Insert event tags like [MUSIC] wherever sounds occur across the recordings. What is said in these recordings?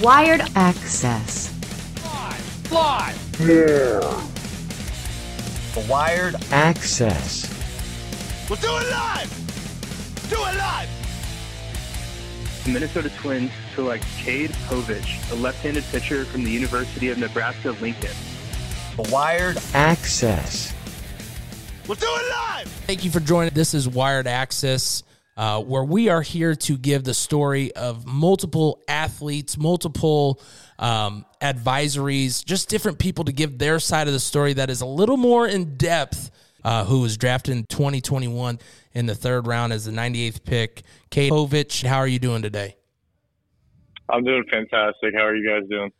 Wired Access. Fly! The Wired Access. We'll do it live! Do it live! The Minnesota Twins select Cade Povich, a left-handed pitcher from the University of Nebraska-Lincoln. Wired Access. We'll do it live! Thank you for joining. This is Wired Access, uh, where we are here to give the story of multiple athletes, multiple um, advisories, just different people to give their side of the story that is a little more in depth. Uh, who was drafted in 2021 in the third round as the 98th pick? Povich, how are you doing today? I'm doing fantastic. How are you guys doing?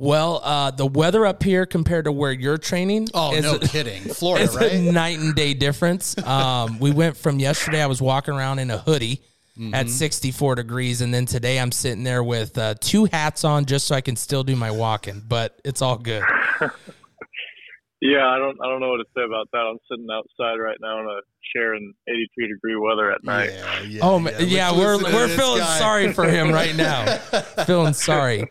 Well, uh, the weather up here compared to where you're training. Oh, is no a- kidding. Florida, it's right? a night and day difference. Um, we went from yesterday, I was walking around in a hoodie Mm-hmm. at 64 degrees, and then today I'm sitting there with uh, two hats on just so I can still do my walking. But it's all good. [LAUGHS] Yeah, I don't I don't know what to say about that. I'm sitting outside right now in a chair in 82 degree weather at night. Yeah, yeah. Oh man, yeah, we're we're feeling guy. sorry for him right now. [LAUGHS] feeling sorry.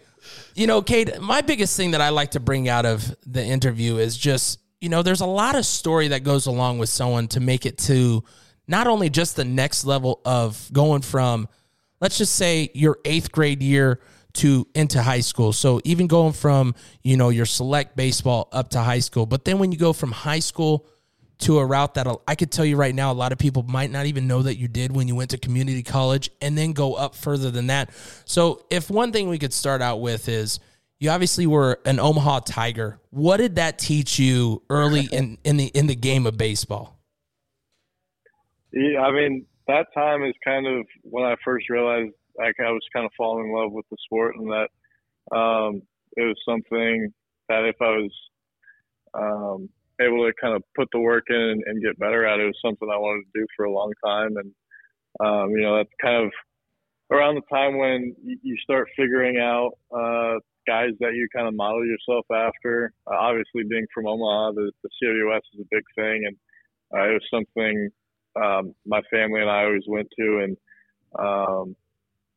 You know, Cade, my biggest thing that I like to bring out of the interview is just, you know, there's a lot of story that goes along with someone to make it to not only just the next level of going from let's just say your 8th grade year to into high school. So even going from, you know, your select baseball up to high school, but then when you go from high school to a route that I could tell you right now, a lot of people might not even know that you did when you went to community college and then go up further than that. So, if one thing we could start out with is you obviously were an Omaha Tiger. What did that teach you early in, in the in the game of baseball? Yeah, I mean that time is kind of when I first realized I was kind of falling in love with the sport and that um, it was something that if I was um, able to kind of put the work in and, and get better at it, it was something I wanted to do for a long time. And um, you know that's kind of around the time when you, start figuring out uh, guys that you kind of model yourself after. Uh, obviously, being from Omaha, the, the is a big thing, and uh, it was something um, my family and I always went to, and um,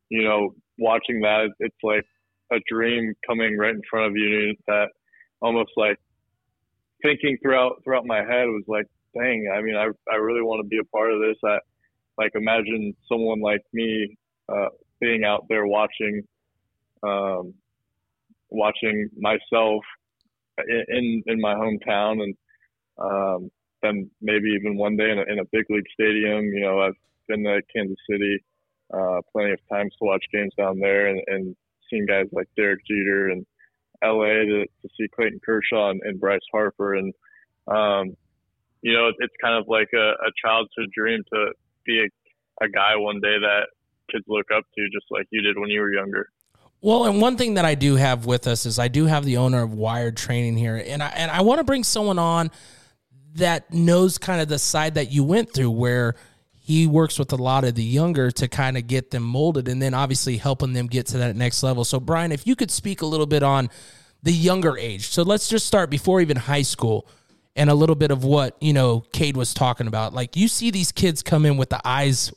you know, watching that, it's like a dream coming right in front of you. That almost like thinking throughout throughout my head was like, dang, I mean, I I really want to be a part of this. I like imagine someone like me uh, being out there watching, um, watching myself in in, my hometown and. Um, then maybe even one day in a, in a big league stadium. You know, I've been to Kansas City uh, plenty of times to watch games down there and, and seen guys like Derek Jeter and LA to, to see Clayton Kershaw and, and Bryce Harper. And, um, you know, it's kind of like a, a childhood dream to be a, a guy one day that kids look up to just like you did when you were younger. Well, and one thing that I do have with us is I do have the owner of Wired Training here, and I and I want to bring someone on that knows kind of the side that you went through where he works with a lot of the younger to kind of get them molded and then obviously helping them get to that next level. So Brian, if you could speak a little bit on the younger age. So let's just start before even high school and a little bit of what, you know, Cade was talking about. Like you see these kids come in with the eyes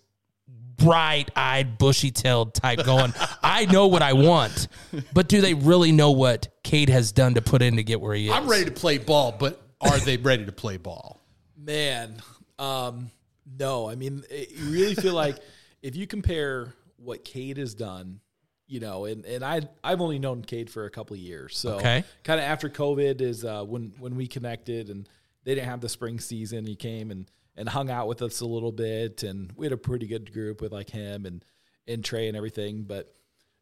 bright eyed, bushy tailed type going, [LAUGHS] I know what I want. But do they really know what Cade has done to put in to get where he is? I'm ready to play ball, but are they ready to play ball? Man, um, no. I mean, it, you really feel [LAUGHS] like if you compare what Cade has done, you know, and, and I I've only known Cade for a couple of years, so Okay. kind of after COVID is uh, when when we connected, and they didn't have the spring season. He came and and hung out with us a little bit, and we had a pretty good group with like him and and Trey and everything. But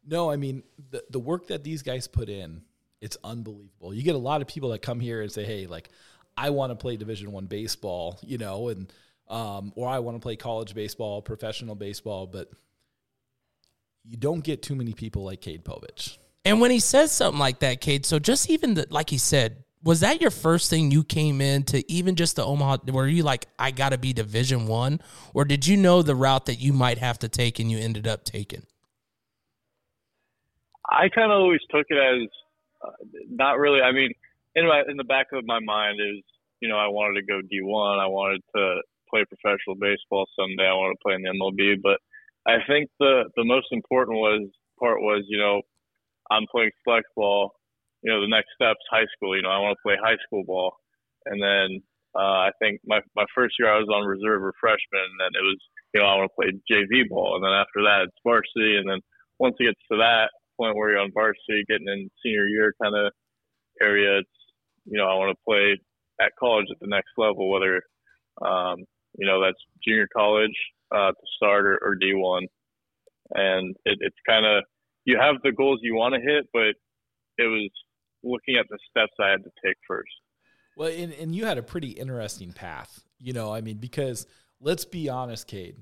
no, I mean the the work that these guys put in, it's unbelievable. You get a lot of people that come here and say, "Hey, like I want to play Division One baseball," you know, and um, or I want to play college baseball, professional baseball, but you don't get too many people like Cade Povich. And when he says something like that, Cade, so just even the, like he said, was that your first thing you came in to even just the Omaha? Were you like, I got to be Division One, or did you know the route that you might have to take and you ended up taking? I kind of always took it as uh, not really. I mean, in my in the back of my mind is you know I wanted to go D1. I wanted to play professional baseball someday. I want to play in the MLB. But I think the the most important was part was you know I'm playing flex ball. You know, the next step's high school. You know, I want to play high school ball, and then uh, I think my my first year I was on reserve or freshman, and then it was you know I want to play JV ball, and then after that it's varsity, and then once it gets to that point where you're on varsity, getting in senior year kind of area, it's you know I want to play at college at the next level, whether um, you know that's junior college uh, to start or, or D1, and it, it's kind of you have the goals you want to hit, but it was looking at the steps I had to take first. Well, and, and you had a pretty interesting path, you know, I mean, because let's be honest, Cade,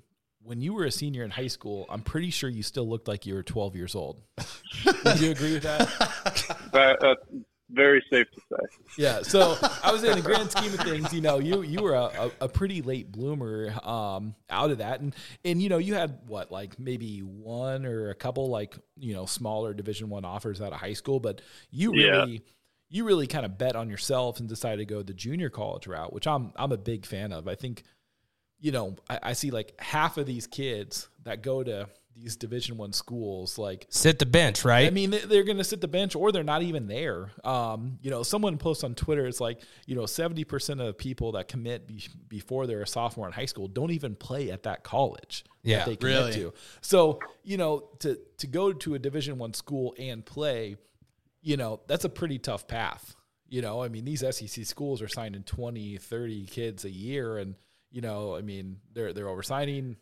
when you were a senior in high school, I'm pretty sure you still looked like you were 12 years old. [LAUGHS] Would you agree with that? that that's very safe to say. Yeah. So I was in the grand scheme of things, you know, you you were a, a, pretty late bloomer um, out of that, and and you know you had what like maybe one or a couple like you know smaller Division One offers out of high school, but you really. Yeah you really kind of bet on yourself and decided to go the junior college route, which I'm I'm a big fan of. I think, you know, I, I see like half of these kids that go to these Division One schools, like sit the bench, right? I mean, they're going to sit the bench, or they're not even there. Um, you know, someone posts on Twitter, it's like you know, seventy percent of people that commit be- before they're a sophomore in high school don't even play at that college. Yeah, that they commit really? to. So you know, to to go to a Division One school and play you know, that's a pretty tough path. You know, I mean, these SEC schools are signing 20, 30 kids a year. And, you know, I mean, they're, they're oversigning.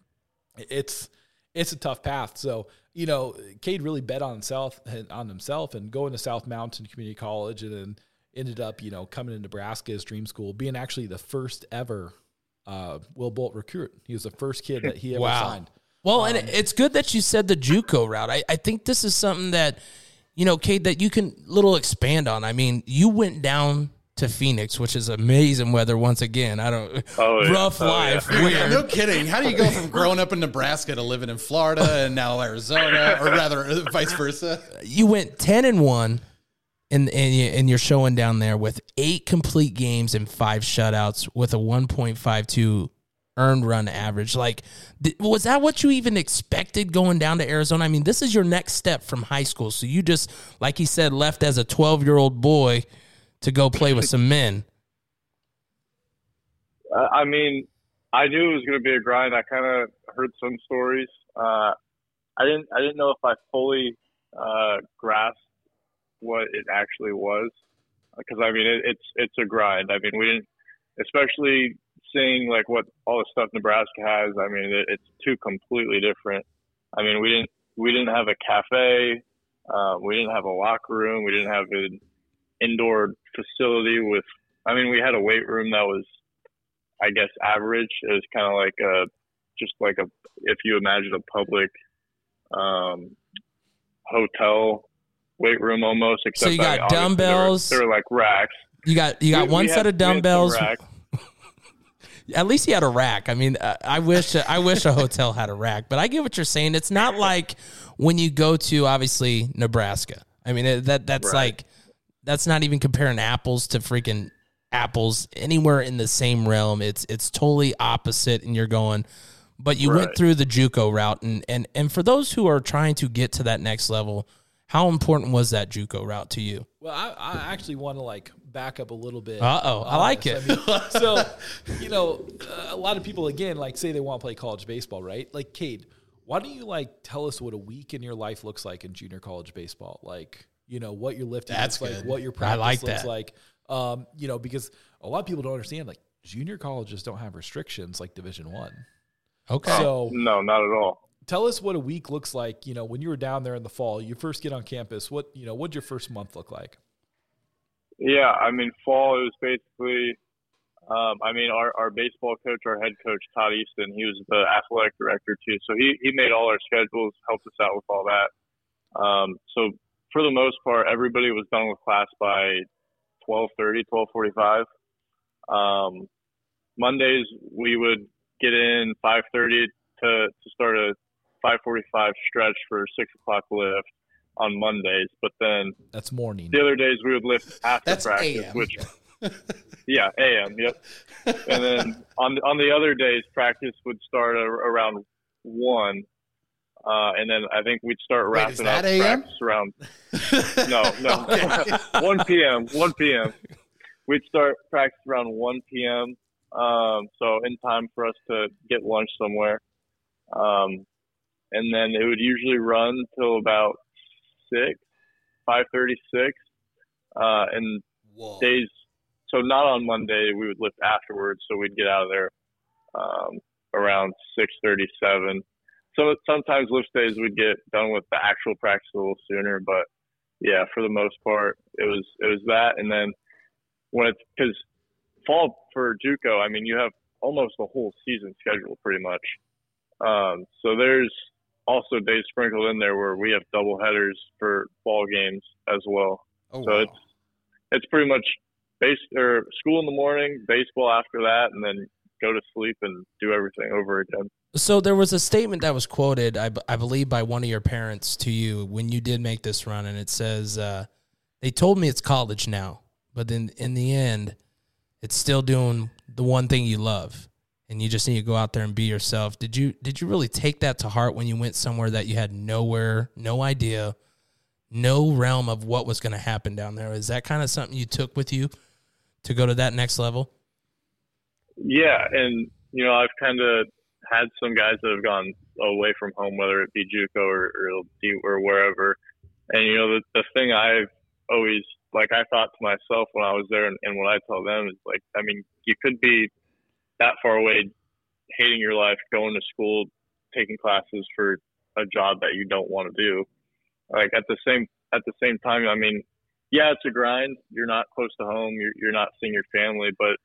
It's, it's a tough path. So, you know, Cade really bet on himself on himself and going to South Mountain Community College and then ended up, you know, coming to Nebraska as dream school, being actually the first ever uh, Will Bolt recruit. He was the first kid that he ever Wow. signed. Well, and it's good that you said the JUCO route. I, I think this is something that, you know, Cade, that you can little expand on. I mean, you went down to Phoenix, which is amazing weather once again. I don't Oh, yeah. rough Oh, yeah. life, weird. No kidding. How do you go from growing up in Nebraska to living in Florida and now Arizona, or rather, uh, vice versa? You went ten and one, and and you, and you're showing down there with eight complete games and five shutouts with a one point five two earned run average. Like, th- was that what you even expected going down to Arizona? I mean, this is your next step from high school. So you just, like he said, left as a 12 year old boy to go play with some men. I mean, I knew it was going to be a grind. I kind of heard some stories. Uh, I didn't. I didn't know if I fully uh, grasped what it actually was, because I mean, it, it's it's a grind. I mean, we didn't, especially seeing like what all the stuff Nebraska has. I mean, it, it's two completely different. I mean, we didn't we didn't have a cafe. Uh, we didn't have a locker room. We didn't have an indoor facility with. I mean, we had a weight room that was I guess average. It was kind of like a, just like a, if you imagine a public um, hotel weight room almost. Except you got were- dumbbells. There were, like racks. You got you got We- one we set had- of we had some dumbbells. [LAUGHS] At least he had a rack. I mean, uh, I wish I wish a hotel had a rack, but I get what you're saying. It's not like when you go to obviously Nebraska. I mean, it, that that's Right. like that's not even comparing apples to freaking apples anywhere in the same realm. It's it's totally opposite, and you're going. But you went through the JUCO route, and and and for those who are trying to get to that next level, how important was that JUCO route to you? Well, I, I actually want to like back up a little bit. Uh-oh, I like this. it. I mean, [LAUGHS] so, you know, uh, a lot of people again like say they want to play college baseball, right? Like, Cade, why don't you like tell us what a week in your life looks like in junior college baseball? Like, you know, what your lifting That's looks like, good. what your I practice like looks that. like. Um, you know, because a lot of people don't understand like junior colleges don't have restrictions like Division One. Okay, So No, not at all. tell us what a week looks like. You know, when you were down there in the fall, you first get on campus. What you know, what'd your first month look like? Yeah, I mean, fall it was basically. Um, I mean, our, our baseball coach, our head coach Todd Easton, he was the athletic director too. So he he made all our schedules, helped us out with all that. Um, so for the most part, everybody was done with class by 12:30, 12:45. Um, Mondays we would get in 5:30 to to start a 5:45 stretch for six o'clock lift on Mondays, but then That's morning. the other days we would lift after That's practice, AM. which [LAUGHS] yeah, AM, yep. And then on on the other days, practice would start a, around one. Uh, and then I think we'd start Wait, wrapping that up AM? practice around. [LAUGHS] no, no, [LAUGHS] 1 p.m. 1 p.m. We'd start practice around 1 p.m. Um, so in time for us to get lunch somewhere. Um, and then it would usually run till about six, five thirty-six, uh, and Whoa. days. So not on Monday. We would lift afterwards, so we'd get out of there um, around six thirty-seven. So sometimes lift days we'd get done with the actual practice a little sooner, but yeah, for the most part, it was it was that. And then when it's because fall for JUCO, I mean, you have almost the whole season scheduled pretty much. Um, so there's also days sprinkled in there where we have double headers for ball games as well. Oh, so wow. it's it's pretty much base or school in the morning, baseball after that, and then go to sleep and do everything over again. So there was a statement that was quoted, I, b- I believe, by one of your parents to you when you did make this run, and it says, uh, "They told me it's college now, but then in the end, it's still doing the one thing you love, and you just need to go out there and be yourself." Did you did you really take that to heart when you went somewhere that you had nowhere, no idea, no realm of what was going to happen down there? Is that kind of something you took with you to go to that next level? Yeah, and you know, I've kind of had some guys that have gone away from home, whether it be JUCO or or, or wherever. And you know, the, the thing I've always like I thought to myself when I was there, and, and what I tell them is like, I mean, you could be that far away, hating your life, going to school, taking classes for a job that you don't want to do. Like at the same at the same time, I mean, yeah, it's a grind. You're not close to home. You're you're not seeing your family, but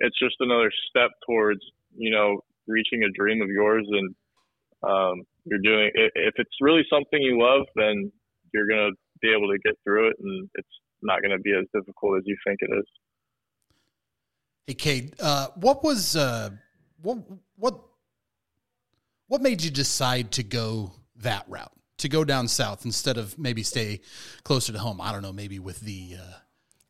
it's just another step towards you know reaching a dream of yours and um, you're doing if it's really something you love then you're going to be able to get through it and it's not going to be as difficult as you think it is Hey, Cade, uh, what was uh, what what what made you decide to go that route? To go down south instead of maybe stay closer to home? I don't know, maybe with the uh,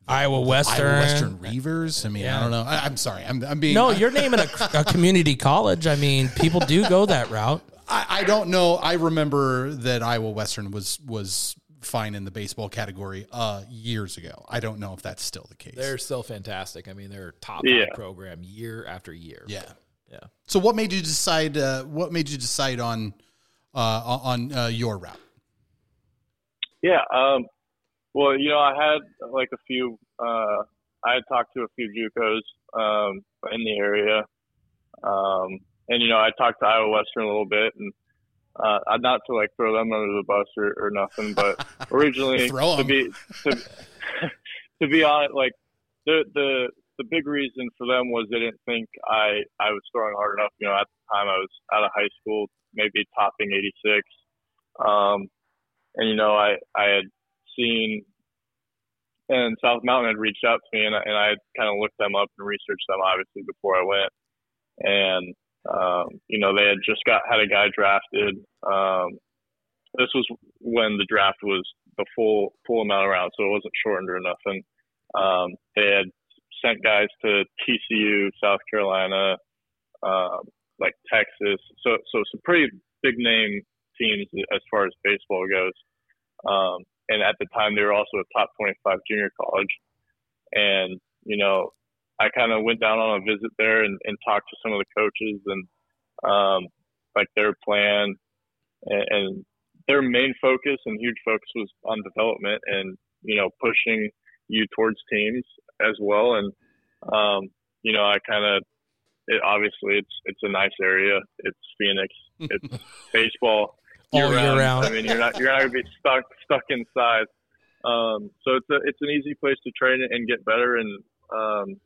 Iowa Western, Iowa Western Reivers. I mean, I don't know. I, I'm sorry. I'm, I'm being No, I- you're naming a, [LAUGHS] a community college. I mean, people do go that route. [LAUGHS] I, I don't know. I remember that Iowa Western was was fine in the baseball category uh, years ago. I don't know if that's still the case. They're still fantastic. I mean, they're a top Yeah. program year after year. yeah. Yeah. So what made you decide? Uh, what made you decide on uh, on uh, your route? yeah um, well you know i had like a few uh, i had talked to a few jucos um, in the area. Um, and you know i talked to iowa western a little bit and uh, I'd not to like throw them under the bus or, or nothing, but [LAUGHS] originally to be to, [LAUGHS] to be honest, like the the the big reason for them was they didn't think I I was throwing hard enough. You know, at the time I was out of high school, maybe topping 86, um, and you know I I had seen and South Mountain had reached out to me, and I, and I had kind of looked them up and researched them obviously before I went, and um, you know they had just got had a guy drafted. Um, this was when the draft was the full full amount around, so it wasn't shortened or nothing. Um, they had sent guys to TCU, South Carolina, um, like Texas, so so some pretty big name teams as far as baseball goes. Um, and at the time, they were also a top 25 junior college. And you know, I kind of went down on a visit there and, and talked to some of the coaches and um, like their plan and, and their main focus and huge focus was on development and you know pushing you towards teams as well. And um, you know I kind of it, obviously it's it's a nice area. It's Phoenix. It's [LAUGHS] baseball All year round. I mean you're not you're not gonna be stuck stuck inside um, so it's a it's an easy place to train and get better and um,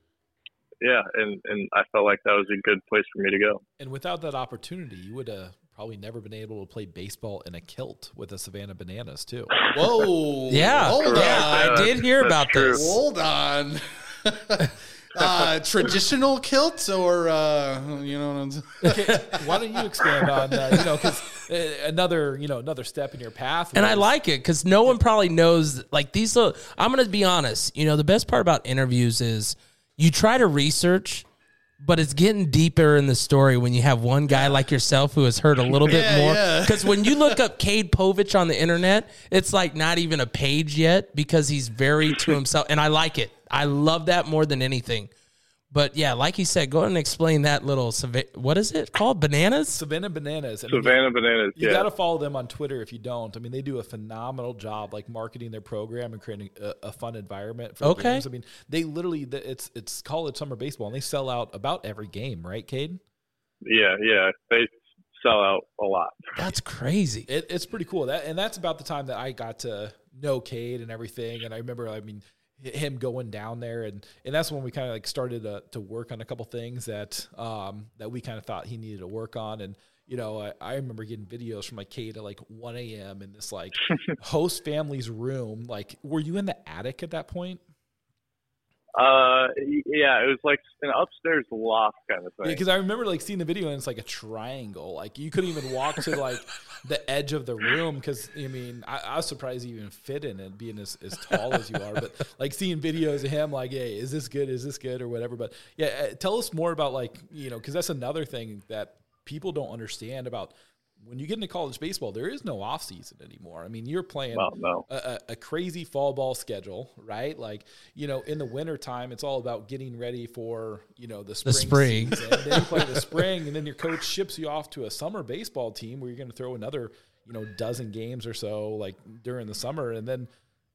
yeah and and I felt like that was a good place for me to go And without that opportunity, you would have probably never been able to play baseball in a kilt with the Savannah Bananas too. Whoa. Yeah, Hold yeah, on. I did hear about true. this. Hold on. [LAUGHS] uh, [LAUGHS] traditional kilt or uh, you know what I'm saying? [LAUGHS] Okay, why don't you expand on uh, you know because uh, another you know another step in your path. And I like it because no one probably knows. Like these, are, I'm going to be honest. You know, the best part about interviews is you try to research, but it's getting deeper in the story when you have one guy like yourself who has heard a little bit [LAUGHS] Yeah, more. yeah. Because when you look up Cade Povich on the internet, it's like not even a page yet because he's very to himself, and I like it. I love that more than anything. But yeah, like you said, go ahead and explain that little. sava- What is it called? Bananas. Savannah Bananas. I mean, Savannah Bananas. You yeah. got to follow them on Twitter if you don't. I mean, they do a phenomenal job, like marketing their program and creating a, a fun environment for the Okay. games. I mean, they literally the- it's it's college summer baseball, and they sell out about every game, right, Cade? yeah, yeah. They sell out a lot. That's crazy. It, it's pretty cool. That and that's about the time that I got to know Cade and everything. And I remember, I mean, h- him going down there, and and that's when we kind of like started to, to work on a couple things that um that we kind of thought he needed to work on. And you know, I, I remember getting videos from like Cade at like 1 a.m. in this like [LAUGHS] host family's room. Like, were you in the attic at that point? Uh, yeah, it was like an upstairs loft kind of thing. because I remember like seeing the video and it's like a triangle. Like you couldn't even walk to like [LAUGHS] the edge of the room because I mean I, I was surprised you even fit in it, being as, as tall as you are. But [LAUGHS] like seeing videos of him, like, hey, is this good? Is this good or whatever? But yeah, uh, tell us more about like you know because that's another thing that people don't understand about. When you get into college baseball, there is no off season anymore. I mean, you're playing Well, no. a, a, a crazy fall ball schedule, right? Like, you know, in the winter time, it's all about getting ready for, you know, the spring. spring. season. then you play the [LAUGHS] spring, and then your coach ships you off to a summer baseball team where you're going to throw another, you know, dozen games or so, like during the summer, and then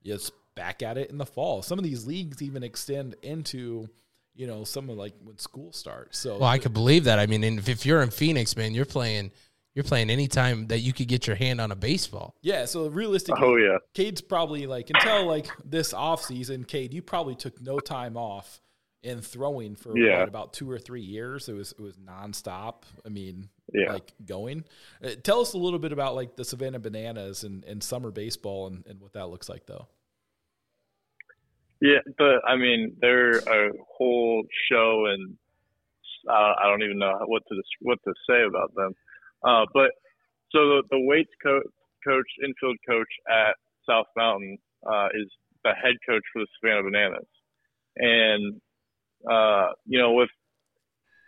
it's back at it in the fall. Some of these leagues even extend into, you know, some of like when school starts. So, Well, I could believe that. I mean, if you're in Phoenix, man, you're playing. You're playing anytime that you could get your hand on a baseball. yeah. So realistically, Oh yeah. Cade's probably like until like this off season, Cade, you probably took no time off in throwing for Yeah. what, about two or three years. It was it was nonstop. I mean, Yeah. like going. Uh, tell us a little bit about like the Savannah Bananas and, and summer baseball and, and what that looks like though. Yeah, but I mean, they're a whole show, and uh, I don't even know what to what to say about them. Uh, but so the, the weights co- coach, infield coach at South Mountain, uh, is the head coach for the Savannah Bananas, and uh, you know, with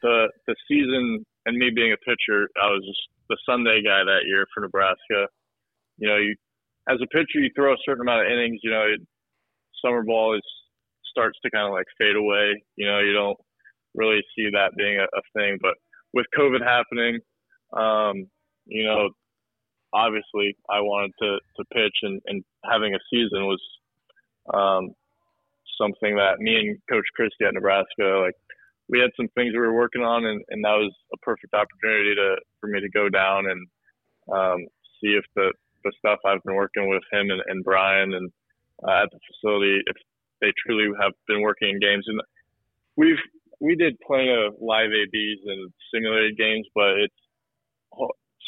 the the season and me being a pitcher, I was just the Sunday guy that year for Nebraska. You know, you as a pitcher, you throw a certain amount of innings. You know, it, summer ball is starts to kind of like fade away. You know, you don't really see that being a, a thing. But with COVID happening, um, you know, obviously I wanted to, to pitch and, and having a season was um, something that me and Coach Christy at Nebraska, like we had some things we were working on and, and that was a perfect opportunity to for me to go down and um, see if the, the stuff I've been working with him and, and Brian and uh, at the facility if they truly have been working in games. And we've we did plenty of live ABs and simulated games, but it's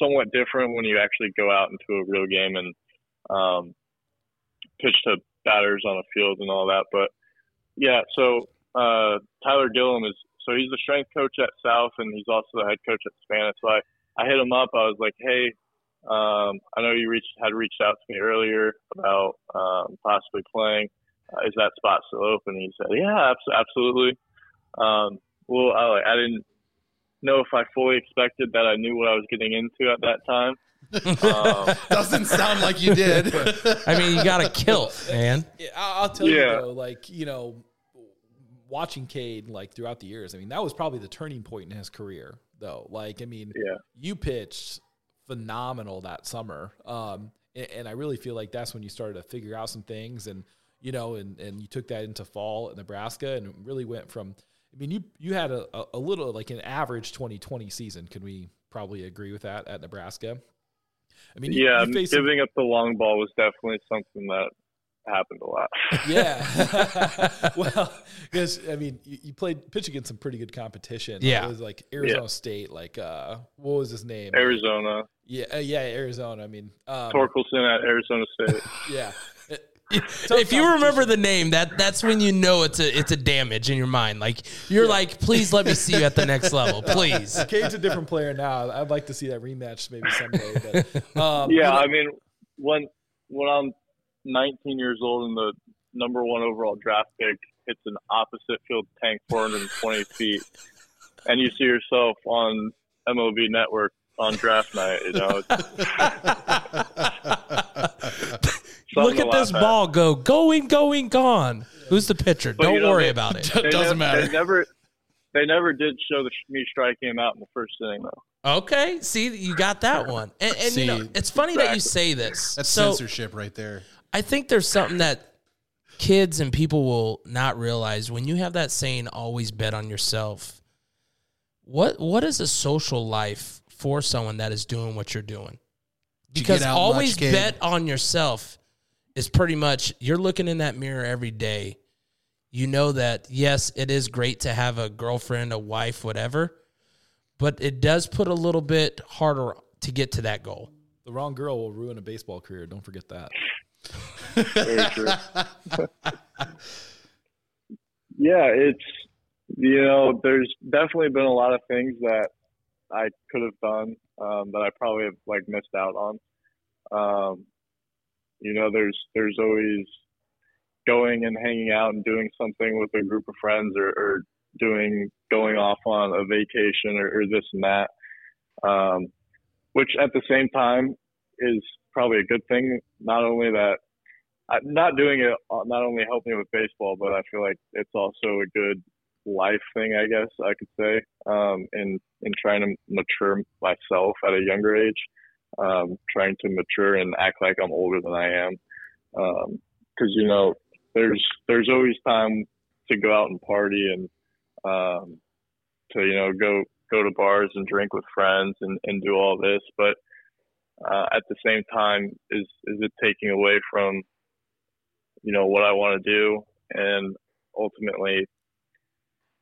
somewhat different when you actually go out into a real game and um, pitch to batters on a field and all that. But yeah, so uh, Tyler Gillum is so he's the strength coach at South and he's also the head coach at Spanish. So I, I hit him up. I was like, hey, um, I know you reached had reached out to me earlier about um, possibly playing. Uh, is that spot still open? He said, yeah, abs- absolutely. Um, well, I, I didn't know if I fully expected that I knew what I was getting into at that time. [LAUGHS] Um, Doesn't sound like you did. [LAUGHS] I mean, you got a kilt, man. Yeah, I- I'll tell Yeah. you though, like you know, watching Cade like throughout the years. I mean, that was probably the turning point in his career, though. Like, I mean, Yeah. you pitched phenomenal that summer, um, and, and I really feel like that's when you started to figure out some things, and you know, and and you took that into fall at Nebraska, and really went from. I mean, you you had a, a, a little like an average 2020 season. Can we probably agree with that at Nebraska? I mean, you, yeah, you faced some- giving up the long ball was definitely something that happened a lot. [LAUGHS] Yeah. [LAUGHS] well, because I mean, you, you played pitch against some pretty good competition. Yeah. it was like Arizona State. Like, uh, what was his name? Arizona, Yeah, uh, yeah, Arizona. I mean, um, Torkelson at Arizona State. [LAUGHS] yeah. It- if you remember the name, that that's when you know it's a it's a damage in your mind. Like you're like, please let me see you at the next [LAUGHS] level, please. Cade's a different player now. I'd like to see that rematch maybe someday. But um, [LAUGHS] you yeah, know- I mean, when when I'm 19 years old and the number one overall draft pick hits an opposite field tank 420 [LAUGHS] feet, and you see yourself on MLB Network on draft night. You know, Look at this ball go going, going, gone. Who's the pitcher? But Don't you know, worry they- about it. [LAUGHS] They Doesn't never, matter. They never, they never did show the, me striking him out in the first inning though. Okay, see, you got that one. And, and you know, it's funny that you say this. That's so censorship right there. I think there's something that kids and people will not realize when you have that saying always bet on yourself. What what is a social life for someone that is doing what you're doing? Did you Because always much, bet on yourself is pretty much you're looking in that mirror every day. You know that yes, it is great to have a girlfriend, a wife, whatever, but it does put a little bit harder to get to that goal. The wrong girl will ruin a baseball career. Don't forget that. Very true. [LAUGHS] yeah, it's you know, there's definitely been a lot of things that I could have done um, that I probably have like missed out on. Um, you know, there's there's always going and hanging out and doing something with a group of friends or, or doing going off on a vacation or, or this and that. Um, which at the same time is probably a good thing. Not only that not doing it uh, not only helped me with baseball, but I feel like it's also a good life thing, I guess I could say, um, in in trying to mature myself at a younger age, um, trying to mature and act like I'm older than I am, because you know there's there's always time to go out and party and um, to you know go go to bars and drink with friends and, and do all this, but uh, at the same time, is is it taking away from you know what I want to do, and ultimately,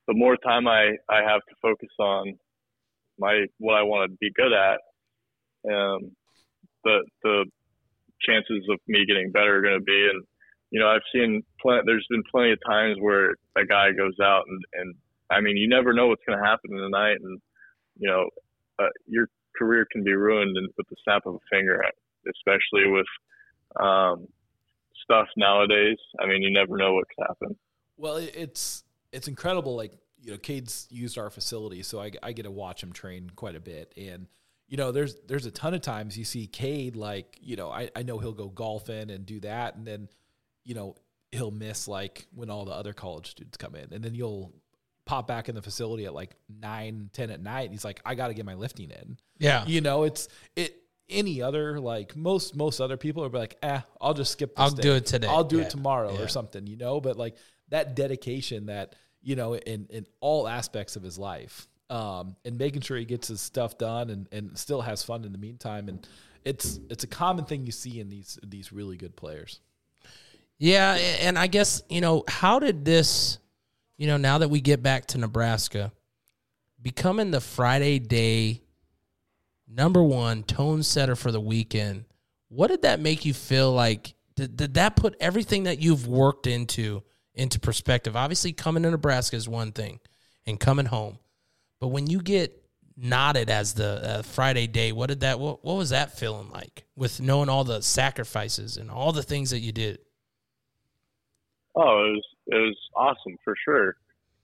the more time I I have to focus on my what I want to be good at, um, the the chances of me getting better are going to be. And you know, I've seen plenty. There's been plenty of times where a guy goes out and and I mean, you never know what's going to happen in the night, and you know, uh, your career can be ruined in, with the snap of a finger, especially with um, stuff nowadays. I mean, you never know what could happen. Well, it's it's incredible. Like you know, Cade's used our facility, so I, I get to watch him train quite a bit. And you know, there's there's a ton of times you see Cade like you know, I, I know he'll go golfing and do that, and then you know he'll miss like when all the other college students come in, and then you'll pop back in the facility at like nine, ten at night. And he's like, I got to get my lifting in. Yeah. You know, it's it. Any other like most most other people are like, eh, I'll just skip. This I'll day. do it today. I'll do Yeah. it tomorrow Yeah. or something. You know, but like that dedication that you know in in all aspects of his life, um, and making sure he gets his stuff done and and still has fun in the meantime. And it's it's a common thing you see in these these really good players. Yeah, and I guess, you know, how did this, you know, now that we get back to Nebraska, becoming the Friday day number one tone setter for the weekend, what did that make you feel like? Did, did that put everything that you've worked into into perspective? Obviously, coming to Nebraska is one thing and coming home. But when you get nodded as the uh, Friday day, what did that, what, what was that feeling like with knowing all the sacrifices and all the things that you did? Oh, it was it was awesome for sure.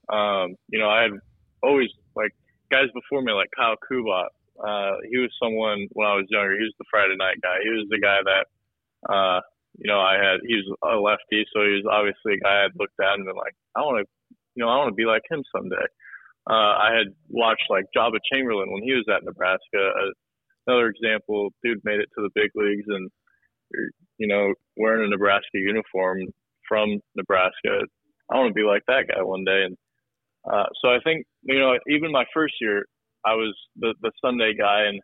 Um, you know, I had always like guys before me, like Kyle Kubat. Uh, he was someone when I was younger. He was the Friday night guy. He was the guy that, uh, you know, I had. He was a lefty, so he was obviously a guy I'd looked at and been like, I want to, you know, I want to be like him someday. Uh, I had watched like Joba Chamberlain when he was at Nebraska. Uh, another example, dude made it to the big leagues and, you know, wearing a Nebraska uniform from Nebraska. I want to be like that guy one day. And uh, so I think, you know, even my first year, I was the, the Sunday guy. And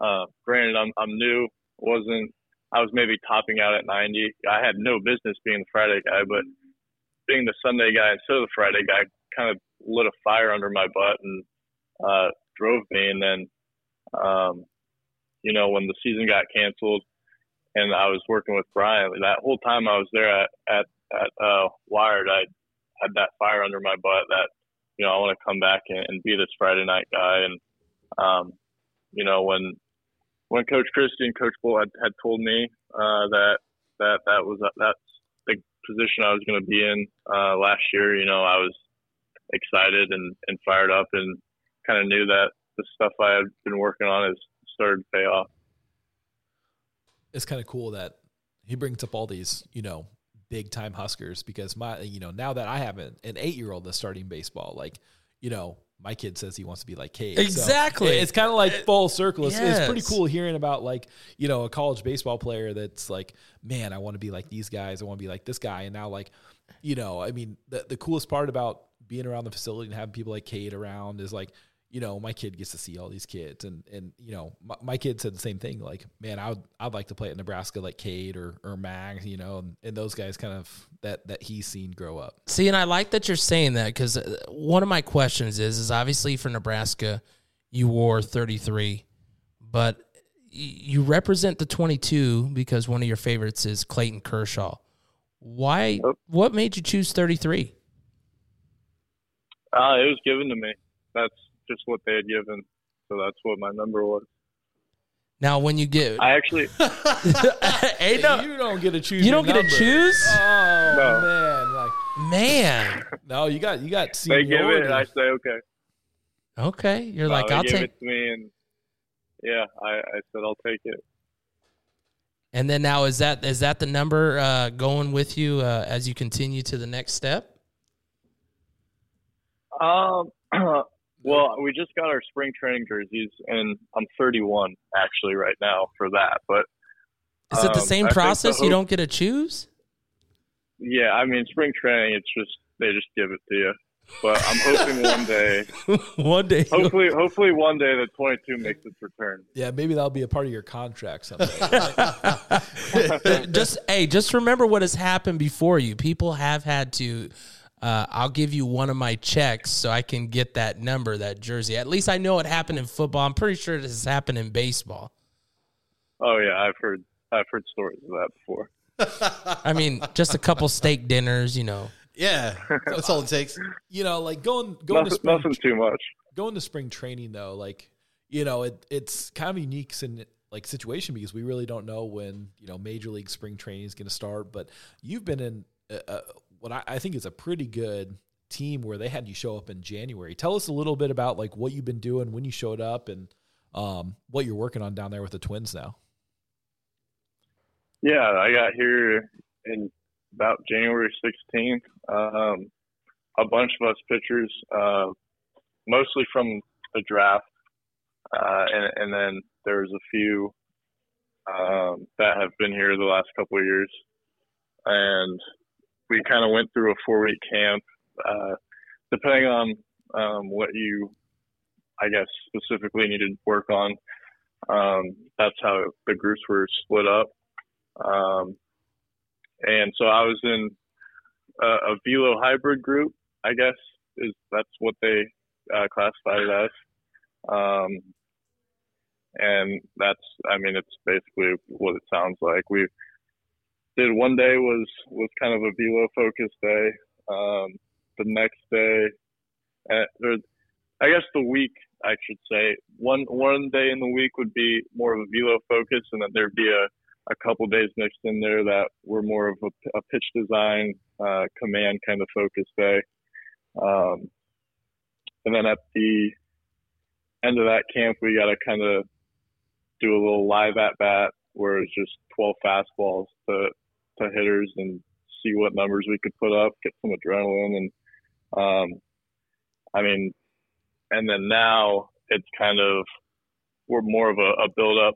uh, granted, I'm, I'm new, wasn't, I was maybe topping out at 90. I had no business being the Friday guy, but being the Sunday guy instead of the Friday guy kind of lit a fire under my butt and uh, drove me. And then, um, you know, when the season got canceled and I was working with Brian, that whole time I was there at, at, at uh, Wired, I had that fire under my butt that, you know, I want to come back and, and be this Friday night guy. And, um, you know, when, when Coach Christy and Coach Bolt had, had told me uh, that that that was that's the position I was going to be in uh, last year, you know, I was excited and, and fired up, and kind of knew that the stuff I had been working on has started to pay off. It's kind of cool that he brings up all these, you know, big time Huskers because my, you know, now that I have an, an eight year old that's starting baseball, like, you know, my kid says he wants to be like Cade. So Exactly. it's kind of like full circle. It's, it's pretty cool hearing about like, you know, a college baseball player that's like, man, I want to be like these guys. I want to be like this guy. And now like, you know, I mean, the, the coolest part about being around the facility and having people like Cade around is like, you know, my kid gets to see all these kids, and and you know, my, my kid said the same thing. Like, man, I would I'd like to play at Nebraska like Cade or or Mag, you know, and, and those guys kind of that that he's seen grow up. See, and I like that you're saying that because uh, one of my questions is, is obviously for Nebraska, you wore 33, but you represent the 22 because one of your favorites is Clayton Kershaw. Why? What made you choose 33? Uh, it was given to me. That's just what they had given, so that's what my number was. Now, when you get, I actually, [LAUGHS] hey, no, you don't get to choose. you don't get to choose, Oh No. man, like man. no, you got you got they give it, and I say okay. Okay, you're No, like, I'll take. it to me, and yeah, I, I said I'll take it. And then now, is that is that the number uh, going with you uh, as you continue to the next step? Um, [CLEARS THROAT] well, we just got our spring training jerseys, and I'm 31 actually right now for that. But Is it the Um, same I think the process? You don't get to choose. yeah, I mean, spring training, it's just they just give it to you. But I'm hoping one day, [LAUGHS] One day, hopefully, hopefully one day the 22 makes its return. yeah, maybe that'll be a part of your contract someday. [LAUGHS] [LAUGHS] just hey, just remember what has happened before you. People have had to. Uh, I'll give you one of my checks so I can get that number, that jersey. At least I know it happened in football. I'm pretty sure this has happened in baseball. Oh yeah, I've heard I've heard stories of that before. [LAUGHS] I mean, just a couple steak dinners, you know. Yeah, that's all it takes. you know, like going going to spring nothing too much. going to spring training though, like you know, it it's kind of unique in like situation because we really don't know when you know major league spring training is going to start. But you've been in uh, what I, I think is a pretty good team where they had you show up in January. Tell us a little bit about like what you've been doing when you showed up and um, what you're working on down there with the Twins now. Yeah, I got here in about January 16th. Um, a bunch of us pitchers, uh, mostly from the draft, uh, and, and then there's a few um, that have been here the last couple of years. And we kind of went through a four week camp, uh, depending on um, what you, I guess, specifically needed to work on. Um, that's how the groups were split up. Um, and so I was in a, a velo hybrid group, I guess is that's what they uh, classified it as. Um, and that's, I mean, it's basically what it sounds like. We did one day was was kind of a velo focused day. Um, the next day, uh, there, I guess the week I should say one one day in the week would be more of a velo focus, and then there'd be a a couple days mixed in there that were more of a, a pitch design uh, command kind of focus day. Um, and then at the end of that camp, we got to kind of do a little live at bat where it's just 12 fastballs to, to hitters and see what numbers we could put up, get some adrenaline. And, um, I mean, and then now it's kind of, we're more of a, a build up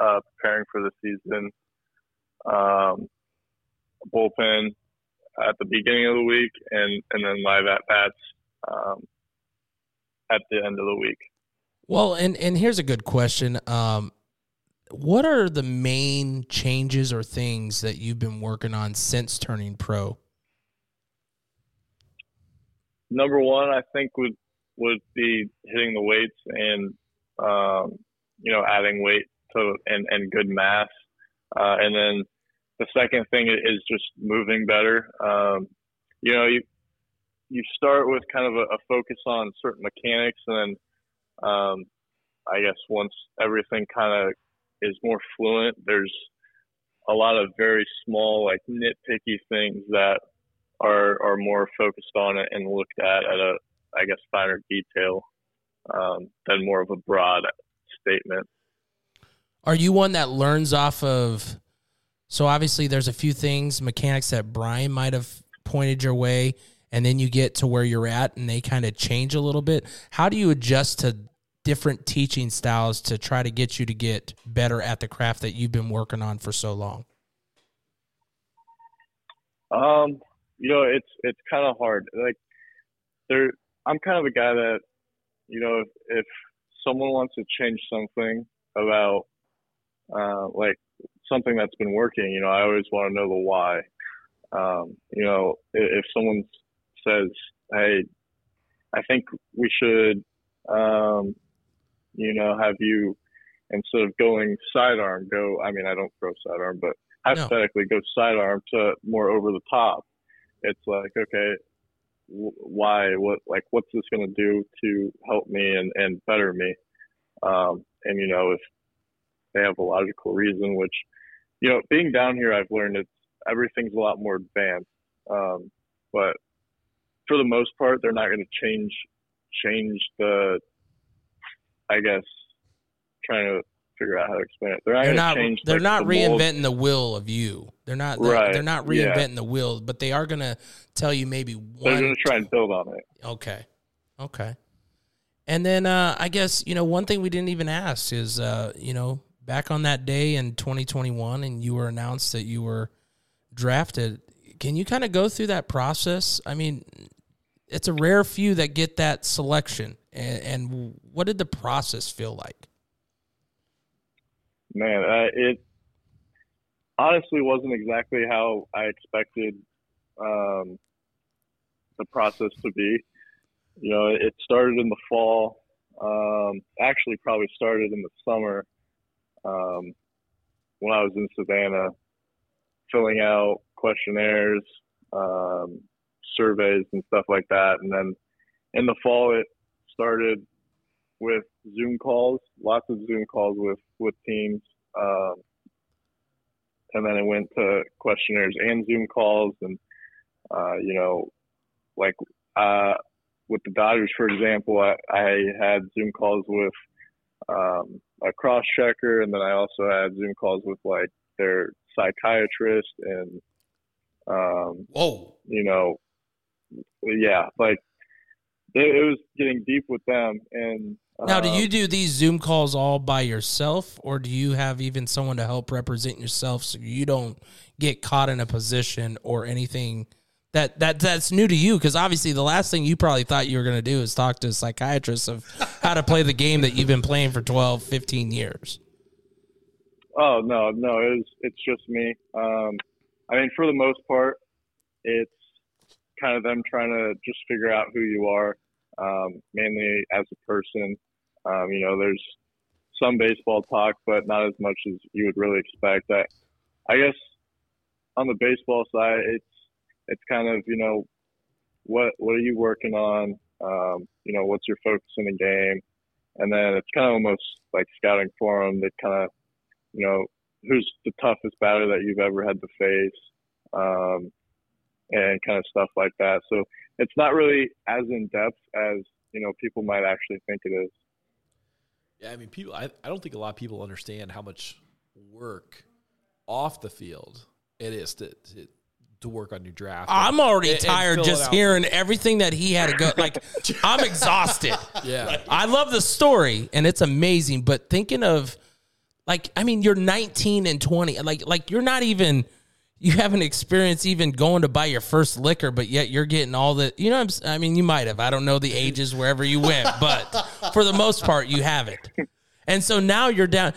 uh, preparing for the season. Um, bullpen at the beginning of the week, and and then live at bats um, at the end of the week. Well, and and here's a good question. Um, what are the main changes or things that you've been working on since turning pro? Number one, I think would would be hitting the weights and um, you know adding weight to and and good mass, uh, and then the second thing is just moving better. Um, you know, you you start with kind of a, a focus on certain mechanics, and then um, I guess once everything kind of is more fluent, there's a lot of very small, like nitpicky things that are are more focused on it and looked at at a, I guess, finer detail. um, than more of a broad statement. Are you one that learns off of? So obviously, there's a few things mechanics that Brian might have pointed your way, and then you get to where you're at, and they kind of change a little bit. How do you adjust to different teaching styles to try to get you to get better at the craft that you've been working on for so long? Um, you know, it's it's kind of hard. Like, there, I'm kind of a guy that, you know, if, if someone wants to change something about, uh, like something that's been working, you know, I always want to know the why. Um, you know, if, if someone says, "Hey, I think we should," um, you know, have you instead of going sidearm, go. I mean, I don't throw sidearm, but hypothetically, no. go sidearm to more over the top. It's like, okay, why? What? Like, what's this going to do to help me and and better me? Um, and you know, if they have a logical reason, which you know, being down here, I've learned it's everything's a lot more advanced. Um, but for the most part, they're not going to change change the. I guess trying to figure out how to explain it. They're not. They're not, change, they're like, not the reinventing mold. the wheel of you. They're not. They're, Right, they're not yeah. reinventing the wheel, but they are going to tell you maybe one. They're going to try and build on it. Okay. Okay. And then uh, I guess, you know, one thing we didn't even ask is, uh, you know, back on that day in 2021 and you were announced that you were drafted. Can you kind of go through that process? I mean, it's a rare few that get that selection. And, and what did the process feel like? Man, uh, it honestly wasn't exactly how I expected um, the process to be. You know, it started in the fall. Um, actually, probably started in the summer um, when I was in Savannah, filling out questionnaires, um, surveys, and stuff like that. And then in the fall, it started with Zoom calls, lots of Zoom calls with with teams, um, and then it went to questionnaires and Zoom calls, and uh, you know, like uh, with the Dodgers, for example, I, I had Zoom calls with um, a cross checker, and then I also had Zoom calls with like their psychiatrist and um, Whoa. you know, yeah, like it, it was getting deep with them. And Now, do um, you do these Zoom calls all by yourself, or do you have even someone to help represent yourself so you don't get caught in a position or anything that that that's new to you? Because obviously, the last thing you probably thought you were going to do is talk to a psychiatrist of how to play the game that you've been playing for 12, 15 years. Oh no, no, it was, it's just me. Um, I mean, for the most part, it's kind of them trying to just figure out who you are, um, mainly as a person. Um, you know, there's some baseball talk, but not as much as you would really expect. I, I guess on the baseball side, it's it's kind of you know what what are you working on? Um, you know, what's your focus in the game? And then it's kind of almost like scouting for them. They kind of you know, who's the toughest batter that you've ever had to face, um, and kind of stuff like that. So it's not really as in depth as you know people might actually think it is. Yeah, I mean, people. I, I don't think a lot of people understand how much work off the field it is to to, to work on your draft. I'm already And- and tired fill it just hearing everything that he had to go. Like, [LAUGHS] I'm exhausted. Yeah, I love the story and it's amazing, but thinking of like I mean you're 19 and 20 like like you're not even you haven't experienced even going to buy your first liquor but yet you're getting all the you know I mean you might have. I don't know the ages wherever you went but for the most part you haven't and so now you're down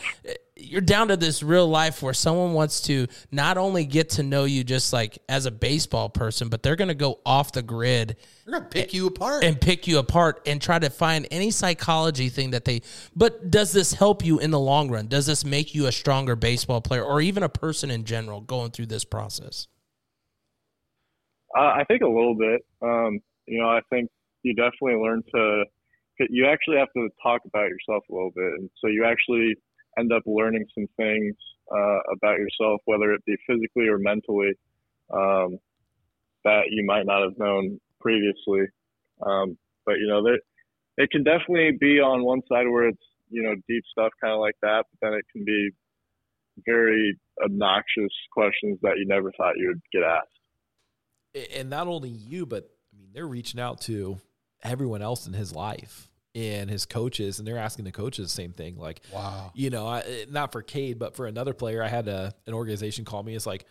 you're down to this real life where someone wants to not only get to know you just like as a baseball person but they're going to go off the grid They're gonna pick you apart. and pick you apart and try to find any psychology thing that they but does this help you in the long run does this make you a stronger baseball player or even a person in general going through this process Uh, I think a little bit. Um, you know, I think you definitely learn to. You actually have to talk about yourself a little bit, and so you actually end up learning some things uh, about yourself, whether it be physically or mentally, um, that you might not have known previously. Um, but you know, there it can definitely be on one side where it's you know deep stuff kind of like that, but then it can be very obnoxious questions that you never thought you would get asked. and not only you, but I mean, they're reaching out to everyone else in his life and his coaches, and they're asking the coaches the same thing. Like, Wow. you know, I, not for Cade, but for another player, I had a an organization call me. It's like,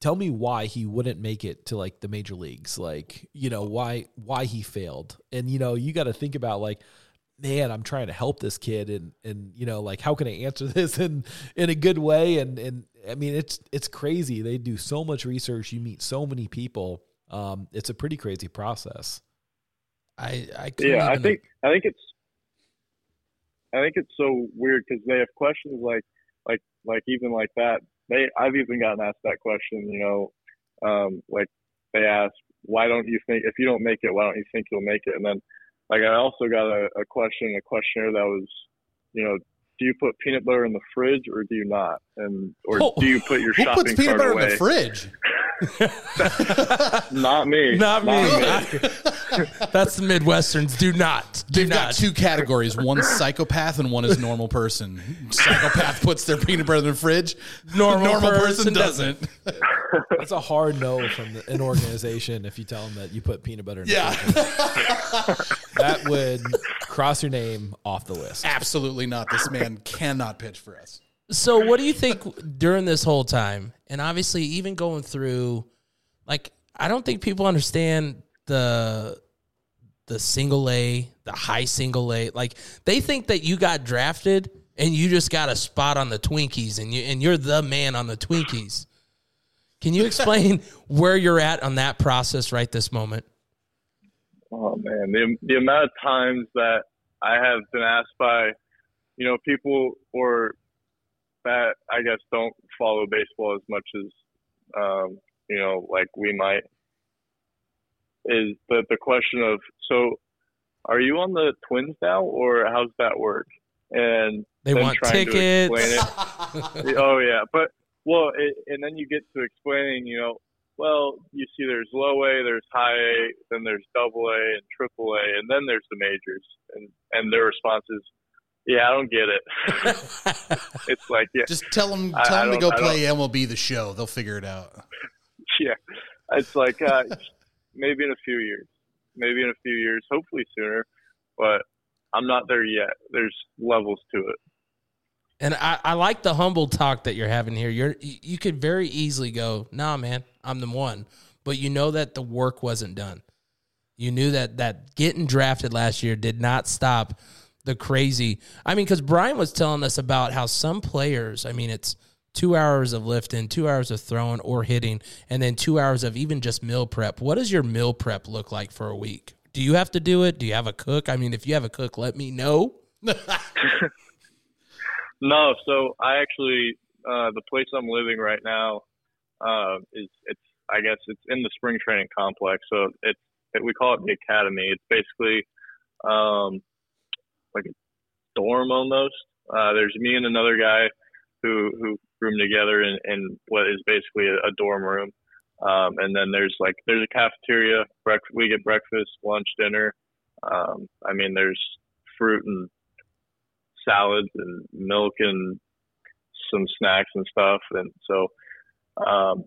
tell me why he wouldn't make it to like the major leagues. Like, you know, why why he failed, and you know, you got to think about like. Man, I'm trying to help this kid, and and you know, like, how can I answer [LAUGHS] this in in a good way? And and I mean, it's it's crazy. They do so much research. You meet so many people. Um, it's a pretty crazy process. I I Yeah, I think I think it's I think it's so weird because they have questions like like like even like that. They I've even gotten asked that question. You know, um, like they ask, why don't you think if you don't make it, why don't you think you'll make it? And then like I also got a, a question, a questionnaire that was, you know, do you put peanut butter in the fridge or do you not? And or Oh, do you put your shopping cart away? Who puts peanut butter away? in the fridge? [LAUGHS] [LAUGHS] Not me. Not me. me. [LAUGHS] That's the Midwesterns. Do not. Do They've not. got two categories. One psychopath and one is normal person. Psychopath [LAUGHS] puts their peanut butter in the fridge. Normal person, person doesn't. That's a hard no from the, an organization if you tell them that you put peanut butter in the Yeah. fridge. that would cross your name off the list. Absolutely not. This man cannot pitch for us. So, what do you think during this whole time, and obviously even going through, like, I don't think people understand the the single A, the high single A. Like, they think that you got drafted and you just got a spot on the Twinkies, and you and you're the man on the Twinkies. Can you explain [LAUGHS] where you're at on that process right this moment? Oh man, the the amount of times that I have been asked by, you know, people or that I guess don't follow baseball as much as, um, you know, like we might, is the the question of so, are you on the Twins now, or how's that work? And They want tickets. it. [LAUGHS] oh yeah, but well, it, and then you get to explaining, you know, well, you see, there's low A, there's high A, then there's double A and triple A, and then there's the majors, and and their response is, yeah, I don't get it. [LAUGHS] it's like, yeah, Just tell them, I- tell I them to don't- go I play MLB the show. They'll figure it out. [LAUGHS] yeah, it's like uh, maybe in a few years, maybe in a few years, hopefully sooner, but I'm not there yet. There's levels to it. And I, I like the humble talk that you're having here. You're you you could very easily go, nah, man, I'm the one. But you know that the work wasn't done. You knew that that getting drafted last year did not stop the crazy. I mean, because Brian was telling us about how some players, I mean, it's two hours of lifting, two hours of throwing or hitting, and then two hours of even just meal prep. What does your meal prep look like for a week? Do you have to do it? Do you have a cook? I mean, if you have a cook, let me know. [LAUGHS] No, so I actually uh, the place I'm living right now uh, is it's I guess it's in the spring training complex. So it's it, we call it the academy. It's basically um, like a dorm almost. Uh, there's me and another guy who who room together in, in what is basically a, a dorm room. Um, and then there's like there's a cafeteria. Brec- we get breakfast, lunch, dinner. Um, I mean, there's fruit and salads and milk and some snacks and stuff. And so, um,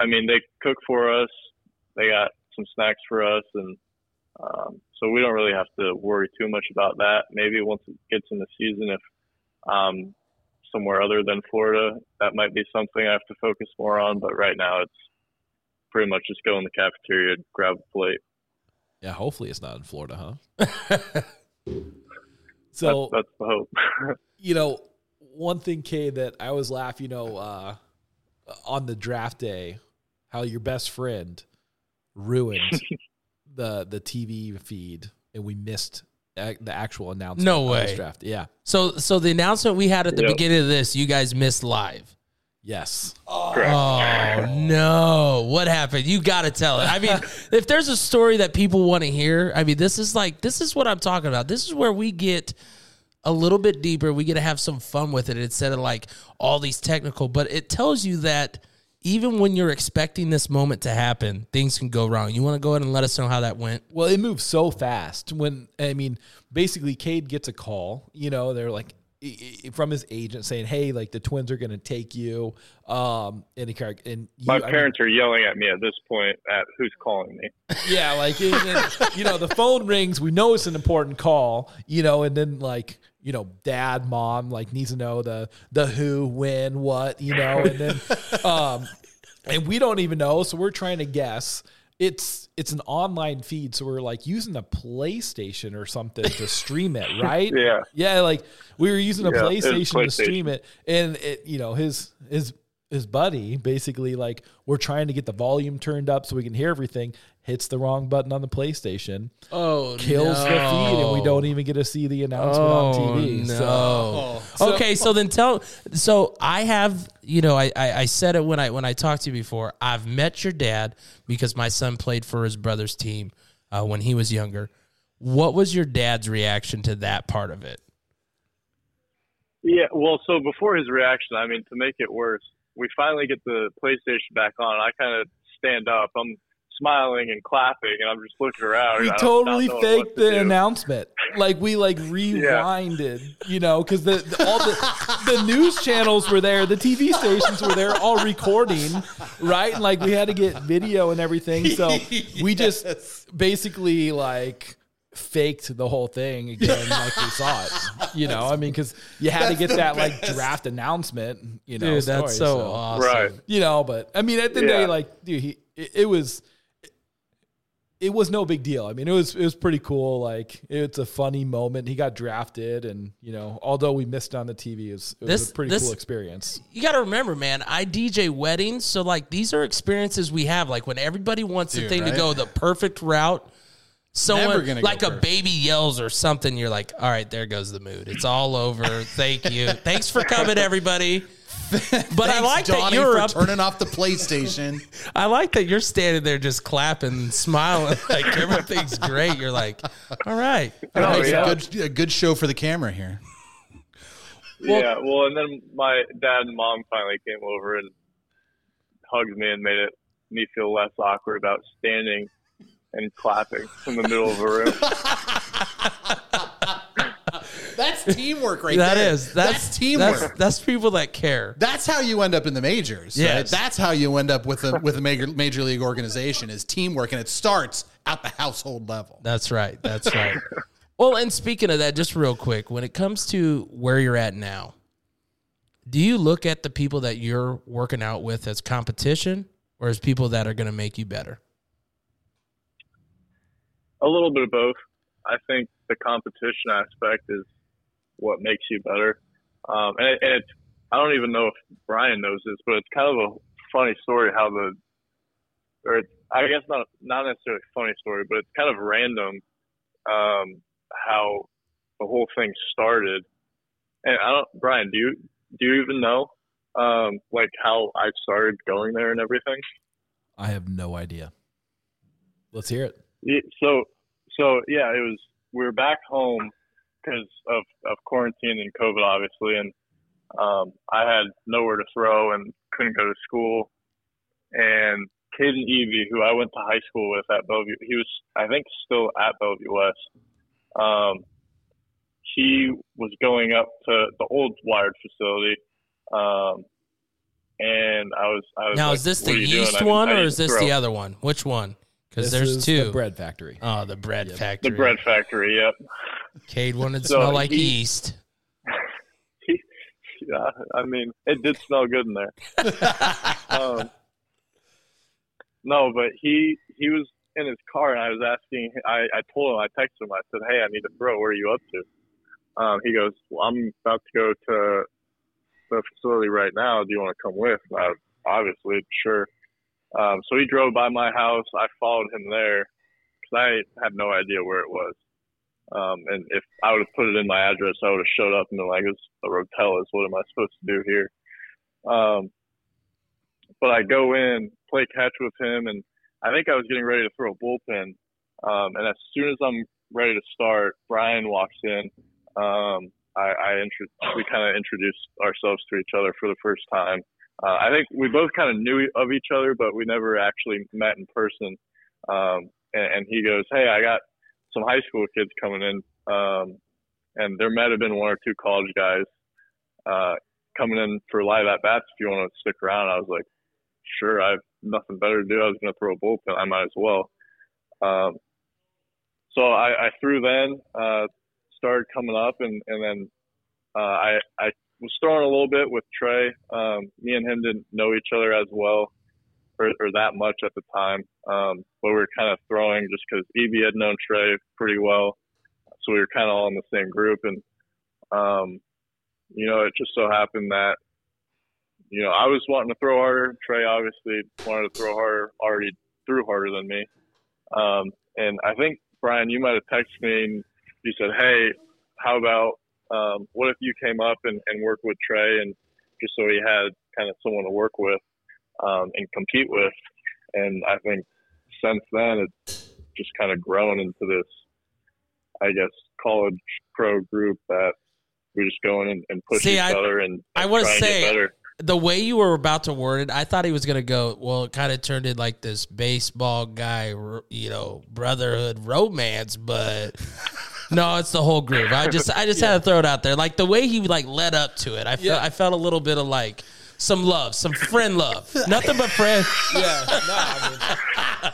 I mean, they cook for us. They got some snacks for us, and um, so we don't really have to worry too much about that. Maybe once it gets in the season, if um, somewhere other than Florida, that might be something I have to focus more on. But right now, it's pretty much just go in the cafeteria, grab a plate. Yeah, hopefully it's not in Florida, huh? [LAUGHS] so that's, that's the hope. [LAUGHS] you know, one thing, Cade, that I always laugh, you know, uh, on the draft day, how your best friend ruined the the TV feed, and we missed ac- the actual announcement. No of this way. draft. Yeah. So so the announcement we had at the Yep. beginning of this, you guys missed live. Yes. Correct. Oh no! What happened? You got to tell it. I mean, [LAUGHS] if there's a story that people want to hear, I mean, this is like this is what I'm talking about. This is where we get a little bit deeper. We get to have some fun with it instead of like all these technical. But it tells you that even when you're expecting this moment to happen, things can go wrong. You want to go ahead and let us know how that went? Well, it moves so fast. When I mean, basically, Cade gets a call. You know, they're like i- i- from his agent saying, "Hey, like the Twins are going to take you." Um, and, he, and you, My I mean, parents are yelling at me at this point at who's calling me. [LAUGHS] yeah, like and- and, you know, the phone rings. We know it's an important call. You know, and then like you know, dad, mom, like needs to know the the who, when, what. You know, and then [LAUGHS] um, and we don't even know, so we're trying to guess. It's it's an online feed, so we're like using a PlayStation or something to stream it, [LAUGHS] right? Yeah. yeah. Like we were using a Yeah, was PlayStation, to stream it, and it, you know, his his his buddy basically like we're trying to get the volume turned up so we can hear everything. Hits the wrong button on the PlayStation, Oh, kills the feed, and we don't even get to see the announcement on TV. no. So, okay, so then tell. So I have, you know, I, I I said it when I when I talked to you before. I've met your dad because my son played for his brother's team uh, when he was younger. What was your dad's reaction to that part of it? Yeah, well, so before his reaction, I mean, to make it worse, we finally get the PlayStation back on. I kind of stand up. I'm smiling and clapping, and I'm just looking around. we totally not knowing what faked to the do. announcement. Like we like [LAUGHS] rewinded, you know, because the, the all the the news channels were there, the TV stations were there, all recording, right? And like we had to get video and everything, so [LAUGHS] we just basically like faked the whole thing again, [LAUGHS] like we saw it. You know, I mean, because you had to get that like draft announcement. You know, Dude, that's story, so, awesome. Right. you know but i mean at the the Yeah. day like dude he it, it was it was no big deal i mean it was it was pretty cool like it's a funny moment he got drafted and you know although we missed on the tv it was, it was This- a pretty this- cool experience You got to remember, man. I DJ weddings, so like these are experiences we have. Like when everybody wants the Dude, thing to go the perfect route. Someone Never gonna go like a perfect. baby yells or something. You're like, all right, there goes the mood. It's all over. Thank you. [LAUGHS] Thanks for coming, everybody. [LAUGHS] But I Thanks, like that you're for up. turning off the PlayStation. [LAUGHS] I like that you're standing there just clapping, and smiling, [LAUGHS] like everything's great. You're like, all right. Oh, Nice, yeah. good, a good show for the camera here. yeah, well, and then my dad and mom finally came over and hugged me and made it me feel less awkward about standing and clapping in the middle of a room. That's teamwork right That there. is that's, teamwork. That's, that's people that care. That's how you end up in the majors. Yes. Right? That's how you end up with a with a major major league organization is teamwork, and it starts at the household level. That's right. That's right. well, and speaking of that, just real quick, when it comes to where you're at now, do you look at the people that you're working out with as competition or as people that are going to make you better? A little bit of both. I think the competition aspect is what makes you better. Um, and, it, and it's, I don't even know if Brian knows this, but it's kind of a funny story how the, or it's, I guess not, not necessarily a funny story, but it's kind of random, um, how the whole thing started. And I don't, Brian, do you, do you even know, um, like how I started going there and everything? i have no idea let's hear it Yeah, so so yeah, it was we were back home because of of quarantine and COVID, obviously, and um, I had nowhere to throw and couldn't go to school. And Caden Evie, who I went to high school with at Bellevue, he was I think still at Bellevue West. Um, he was going up to the old Wired facility. Um, and I was, I was Now, like, is this the are you doing? yeast I- one or is this throw." the other one? Which one? Because there's is two. the bread factory Oh, the bread factory. The bread factory, yep. Cade wanted to So smell like he- yeast. [LAUGHS] yeah, I mean, it did smell good in there. [LAUGHS] um, no, but he he was in his car, and I was asking. I I told him. I texted him. I said, "Hey, I need to throw. Where are you up to?" Um, he goes, "Well, I'm about to go to the facility right now. Do you want to come with?" And I, obviously, sure. Um, so he drove by my house. I followed him there because I had no idea where it was. Um, and if I would have put it in my address, I would have showed up and been like, "It's a Rotellas. What am I supposed to do here?" Um, but I go in, play catch with him, and I think I was getting ready to throw a bullpen. Um, and as soon as I'm ready to start, Brian walks in. Um, I, I intro- we kind of introduced ourselves to each other for the first time. Uh, I think we both kind of knew of each other, but we never actually met in person. Um, and, and he goes, "Hey, I got some high school kids coming in, um, and there might have been one or two college guys uh, coming in for live at bats. If you want to stick around, I was like, sure. I have nothing better to do. I was going to throw a bullpen. I might as well. Um, so I, I threw then, uh, started coming up, and and then uh, I I was throwing a little bit with Trey. Um, me and him didn't know each other as well or, or that much at the time, um, but we were kind of throwing just because Evie had known Trey pretty well, so we were kind of all in the same group, and um, you know, it just so happened that you know I was wanting to throw harder. Trey obviously wanted to throw harder, already threw harder than me, um, and I think Brian, you might have texted me and you said, "Hey, how about um, what if you came up and, and worked with Trey and just so he had kind of someone to work with um, and compete with?" And I think since then it's just kind of grown into this, I guess, college pro group that we're just go in and, and push See, each I- other and, and I want to say better. the way you were about to word it, I thought he was going to go, well, it kind of turned into like this baseball guy, you know, brotherhood romance, but no, it's the whole group. I just, I just had to throw it out there. Like the way he like led up to it, I felt, Yeah. I felt a little bit of like some love, some friend love, [LAUGHS] nothing but friend. Yeah, no, I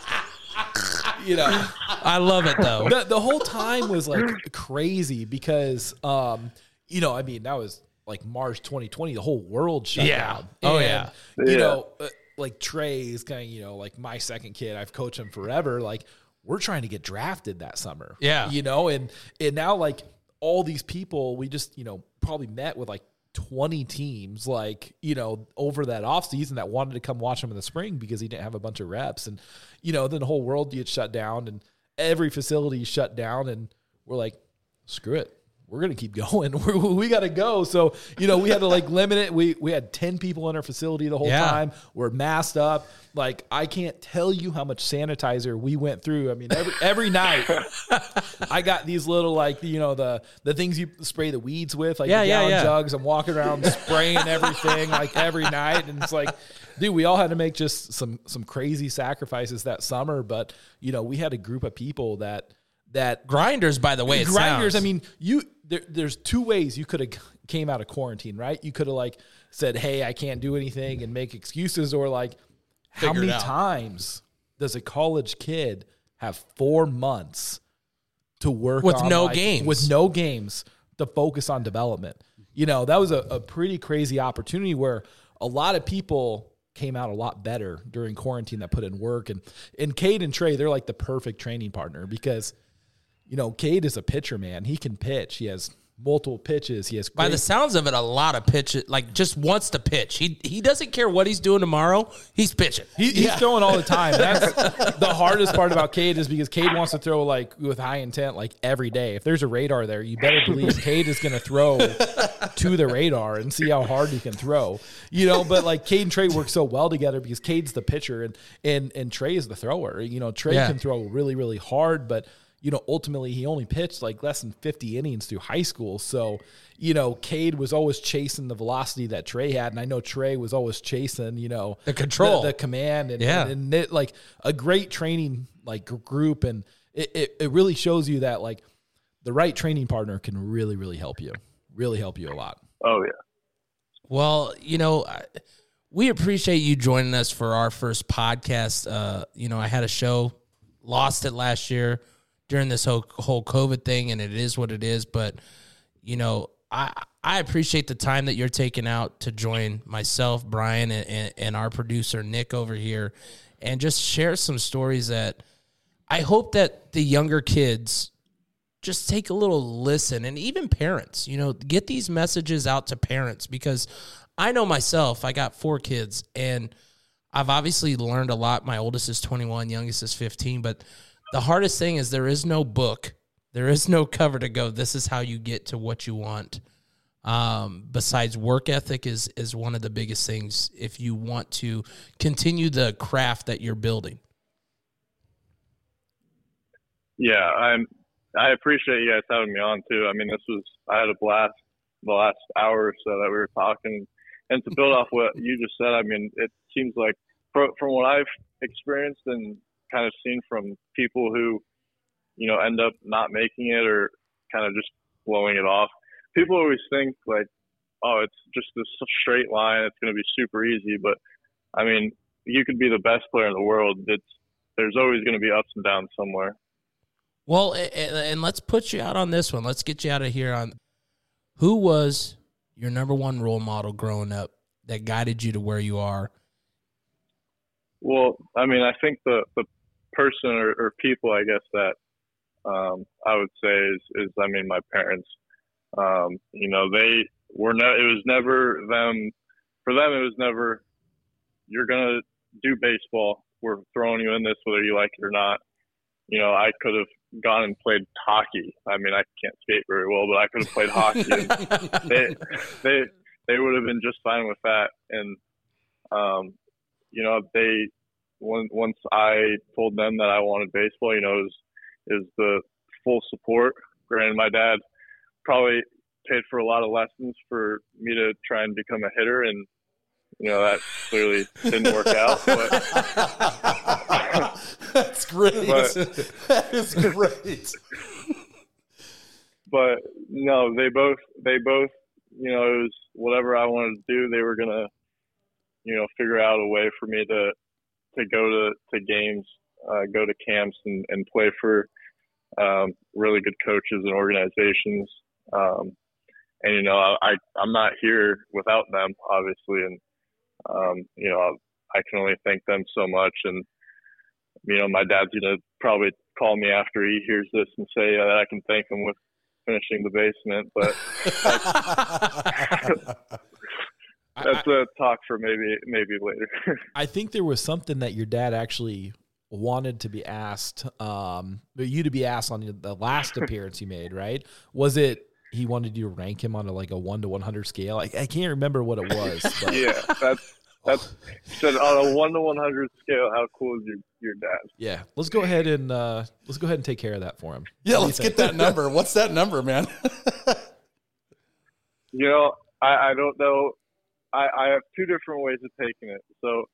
mean, you know, I love it though. the, the whole time was like crazy because, um, you know, I mean, that was like March 2020, the whole world shut Yeah. down. Oh, And, yeah. You Yeah. know, uh, like Trey is kind of, you know, like my second kid. I've coached him forever. Like we're trying to get drafted that summer. Yeah. You know, and, and now like all these people, we just, you know, probably met with like 20 teams like you know over that off season that wanted to come watch him in the spring because he didn't have a bunch of reps and you know then the whole world gets shut down and every facility shut down and we're like screw it we're gonna keep going [LAUGHS] We're, we gotta go so you know we had to like [LAUGHS] limit it we we had 10 people in our facility the whole Yeah. time we're masked up like i can't tell you how much sanitizer we went through i mean every every night I got these little like you know the the things you spray the weeds with, like Yeah, gallon yeah. jugs. I'm walking around [LAUGHS] spraying everything like every night, and it's like, dude, we all had to make just some some crazy sacrifices that summer. But you know, we had a group of people that that Grinders, by the way, grinders. sounds. I mean, you there, there's two ways you could have [LAUGHS] came out of quarantine, right? You could have like said, "Hey, I can't do anything," and make excuses, or like, how many times does a college kid have four months to work With on, no like, games. with no games to focus on development? You know, that was a, a pretty crazy opportunity where a lot of people came out a lot better during quarantine that put in work and and Cade and Trey, they're like the perfect training partner because you know, Cade is a pitcher, man. He can pitch. He has multiple pitches. He has By the sounds of it, a lot of pitches. like just wants to pitch. He he doesn't care what he's doing tomorrow. He's pitching. He, he's throwing all the time. [LAUGHS] That's the hardest part about Cade is because Cade wants to throw like with high intent like every day. If there's a radar there, you better believe Cade is going to throw to the radar and see how hard he can throw. You know, but like Cade and Trey work so well together because Cade's the pitcher and and and Trey is the thrower. You know, Trey Yeah. can throw really really hard, but you know, ultimately he only pitched like less than 50 innings through high school. So, you know, Cade was always chasing the velocity that Trey had. And I know Trey was always chasing, you know, The control. the, the command and, Yeah. and, and it, like a great training like group. And it, it, it really shows you that like the right training partner can really, really help you, really help you a lot. Oh yeah. Well, you know, I- we appreciate you joining us for our first podcast. Uh, you know, I had a show, lost it last year during this whole whole COVID thing, and it is what it is. But you know, I I appreciate the time that you're taking out to join myself, Brian, and, and, our producer Nick over here, and just share some stories that I hope that the younger kids just take a little listen and even parents, you know, get these messages out to parents because I know myself, I got four kids and I've obviously learned a lot. My oldest is 21, youngest is 15, but the hardest thing is there is no book. There is no cover to go. This is how you get to what you want. Um, besides work ethic is is one of the biggest things if you want to continue the craft that you're building. Yeah, I'm. I appreciate you guys having me on too. I mean, this was I had a blast the last hour or so that we were talking, and to build off what you just said, I mean, it seems like from, from what I've experienced and kind of seen from people who, you know, end up not making it or kind of just blowing it off. People always think like, oh, it's just this straight line. It's going to be super easy. But I mean, you could be the best player in the world. It's there's always going to be ups and downs somewhere. Well, and let's put you out on this one. Let's get you out of here on who was your number one role model growing up that guided you to where you are. Well, I mean, I think the the person or, or people, I guess that um, I would say is is I mean my parents. Um, you know, they were no. It was never them. For them, it was never. You're gonna do baseball. We're throwing you in this whether you like it or not. You know, I could have gone and played hockey. I mean, I can't skate very well, but I could have played hockey. [LAUGHS] they they they would have been just fine with that. And um, you know, they once I told them that I wanted baseball, you know, is was the full support. Granted, my dad probably paid for a lot of lessons for me to try and become a hitter, and you know that clearly didn't work out. But [LAUGHS] that's great. But, that is great. but no, they both they both you know it was whatever I wanted to do. They were gonna you know figure out a way for me to to go to to games, uh, go to camps, and and play for um, really good coaches and organizations. Um, and you know, I I'm not here without them, obviously, and um, you know, I can only thank them so much. And you know, my dad's gonna probably call me after he hears this and say uh, that I can thank him with finishing the basement, but. [LAUGHS] [LAUGHS] that's a talk for maybe maybe later. [LAUGHS] I think there was something that your dad actually wanted to be asked, um, you to be asked on the last [LAUGHS] appearance you made, right? Was it he wanted you to rank him on a, like a one to one hundred scale? I, I, can't remember what it was. [LAUGHS] But. yeah, that's that's said on a one to one hundred scale. How cool is your your dad? Yeah, let's go ahead and uh, let's go ahead and take care of that for him. Yeah, let's get that number. What's that number, man? you know, I, I don't know I, I have two different ways of taking it. So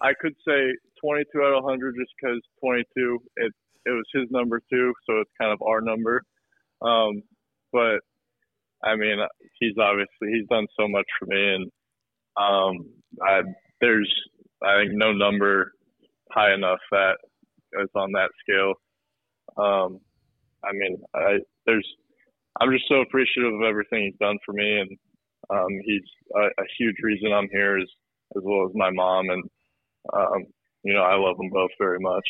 I could say 22 out of 100 just because 22 it it was his number too, so it's kind of our number. Um, but I mean, he's obviously he's done so much for me, and um, I, there's I think no number high enough that is on that scale. Um, I mean, I there's I'm just so appreciative of everything he's done for me, and um, he's a, a, huge reason I'm here, as as well as my mom, and um, you know I love them both very much.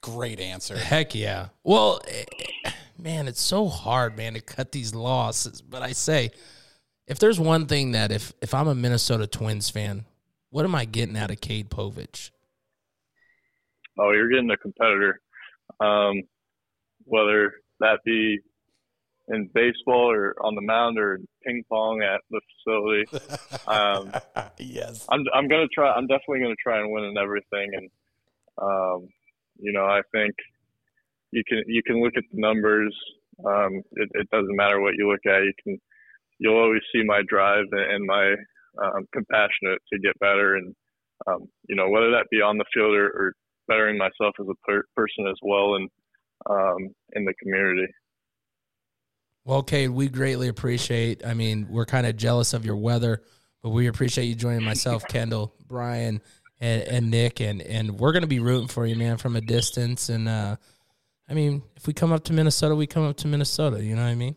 Great answer. Heck yeah. Well, eh, man, it's so hard, man, to cut these losses. But I say, if there's one thing that if if I'm a Minnesota Twins fan, what am I getting out of Cade Povich? Oh, you're getting a competitor. Um, whether that be in baseball or on the mound or ping pong at the facility. Um, [LAUGHS] yes, I'm I'm gonna try. I'm definitely gonna try and win in everything. And um, you know, I think you can you can look at the numbers. Um, it, it, doesn't matter what you look at. You can you'll always see my drive and my um, compassionate to get better. And um, you know, whether that be on the field or, or bettering myself as a per- person as well and um, in the community. Well, Cade, we greatly appreciate. I mean, we're kind of jealous of your weather, but we appreciate you joining myself, [LAUGHS] Kendall, Brian, and, and Nick, and and we're gonna be rooting for you, man, from a distance. And uh, I mean, if we come up to Minnesota, we come up to Minnesota. You know what I mean?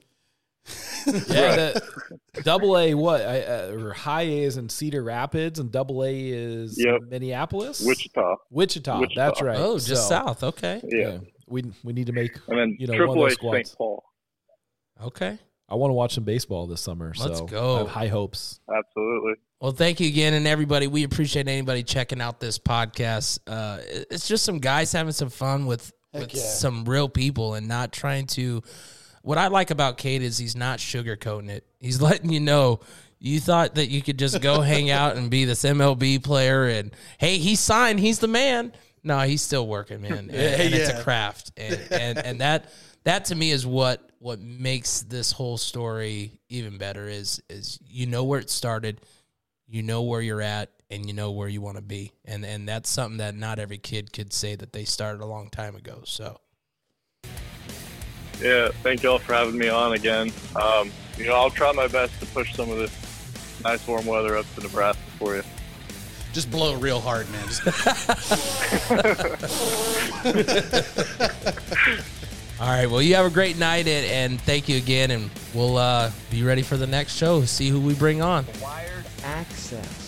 [LAUGHS] yeah, the, double A what I, uh, or high A is in Cedar Rapids and double A is yep. Minneapolis, Wichita. Wichita, Wichita, that's right. Oh, just so, south. Okay. Yeah. yeah. we we need to make and then you know triple one A St. Paul. Okay. I want to watch some baseball this summer. Let's so go. I have high hopes. Absolutely. Well, thank you again, and everybody. We appreciate anybody checking out this podcast. Uh, it's just some guys having some fun with with yeah. some real people, and not trying to. What I like about Cade is he's not sugarcoating it. He's [LAUGHS] letting you know you thought that you could just go [LAUGHS] hang out and be this MLB player, and hey, he signed. He's the man. No, he's still working, man, [LAUGHS] and, and yeah. it's a craft, and, and and that that to me is what what makes this whole story even better is is you know where it started you know where you're at and you know where you want to be. And and that's something that not every kid could say that they started a long time ago. So Yeah, thank y'all for having me on again. Um, you know, I'll try my best to push some of this nice warm weather up to Nebraska for you. Just blow real hard, man. [LAUGHS] [LAUGHS] All right, well you have a great night and, and thank you again and we'll uh, be ready for the next show, see who we bring on. Wired Access.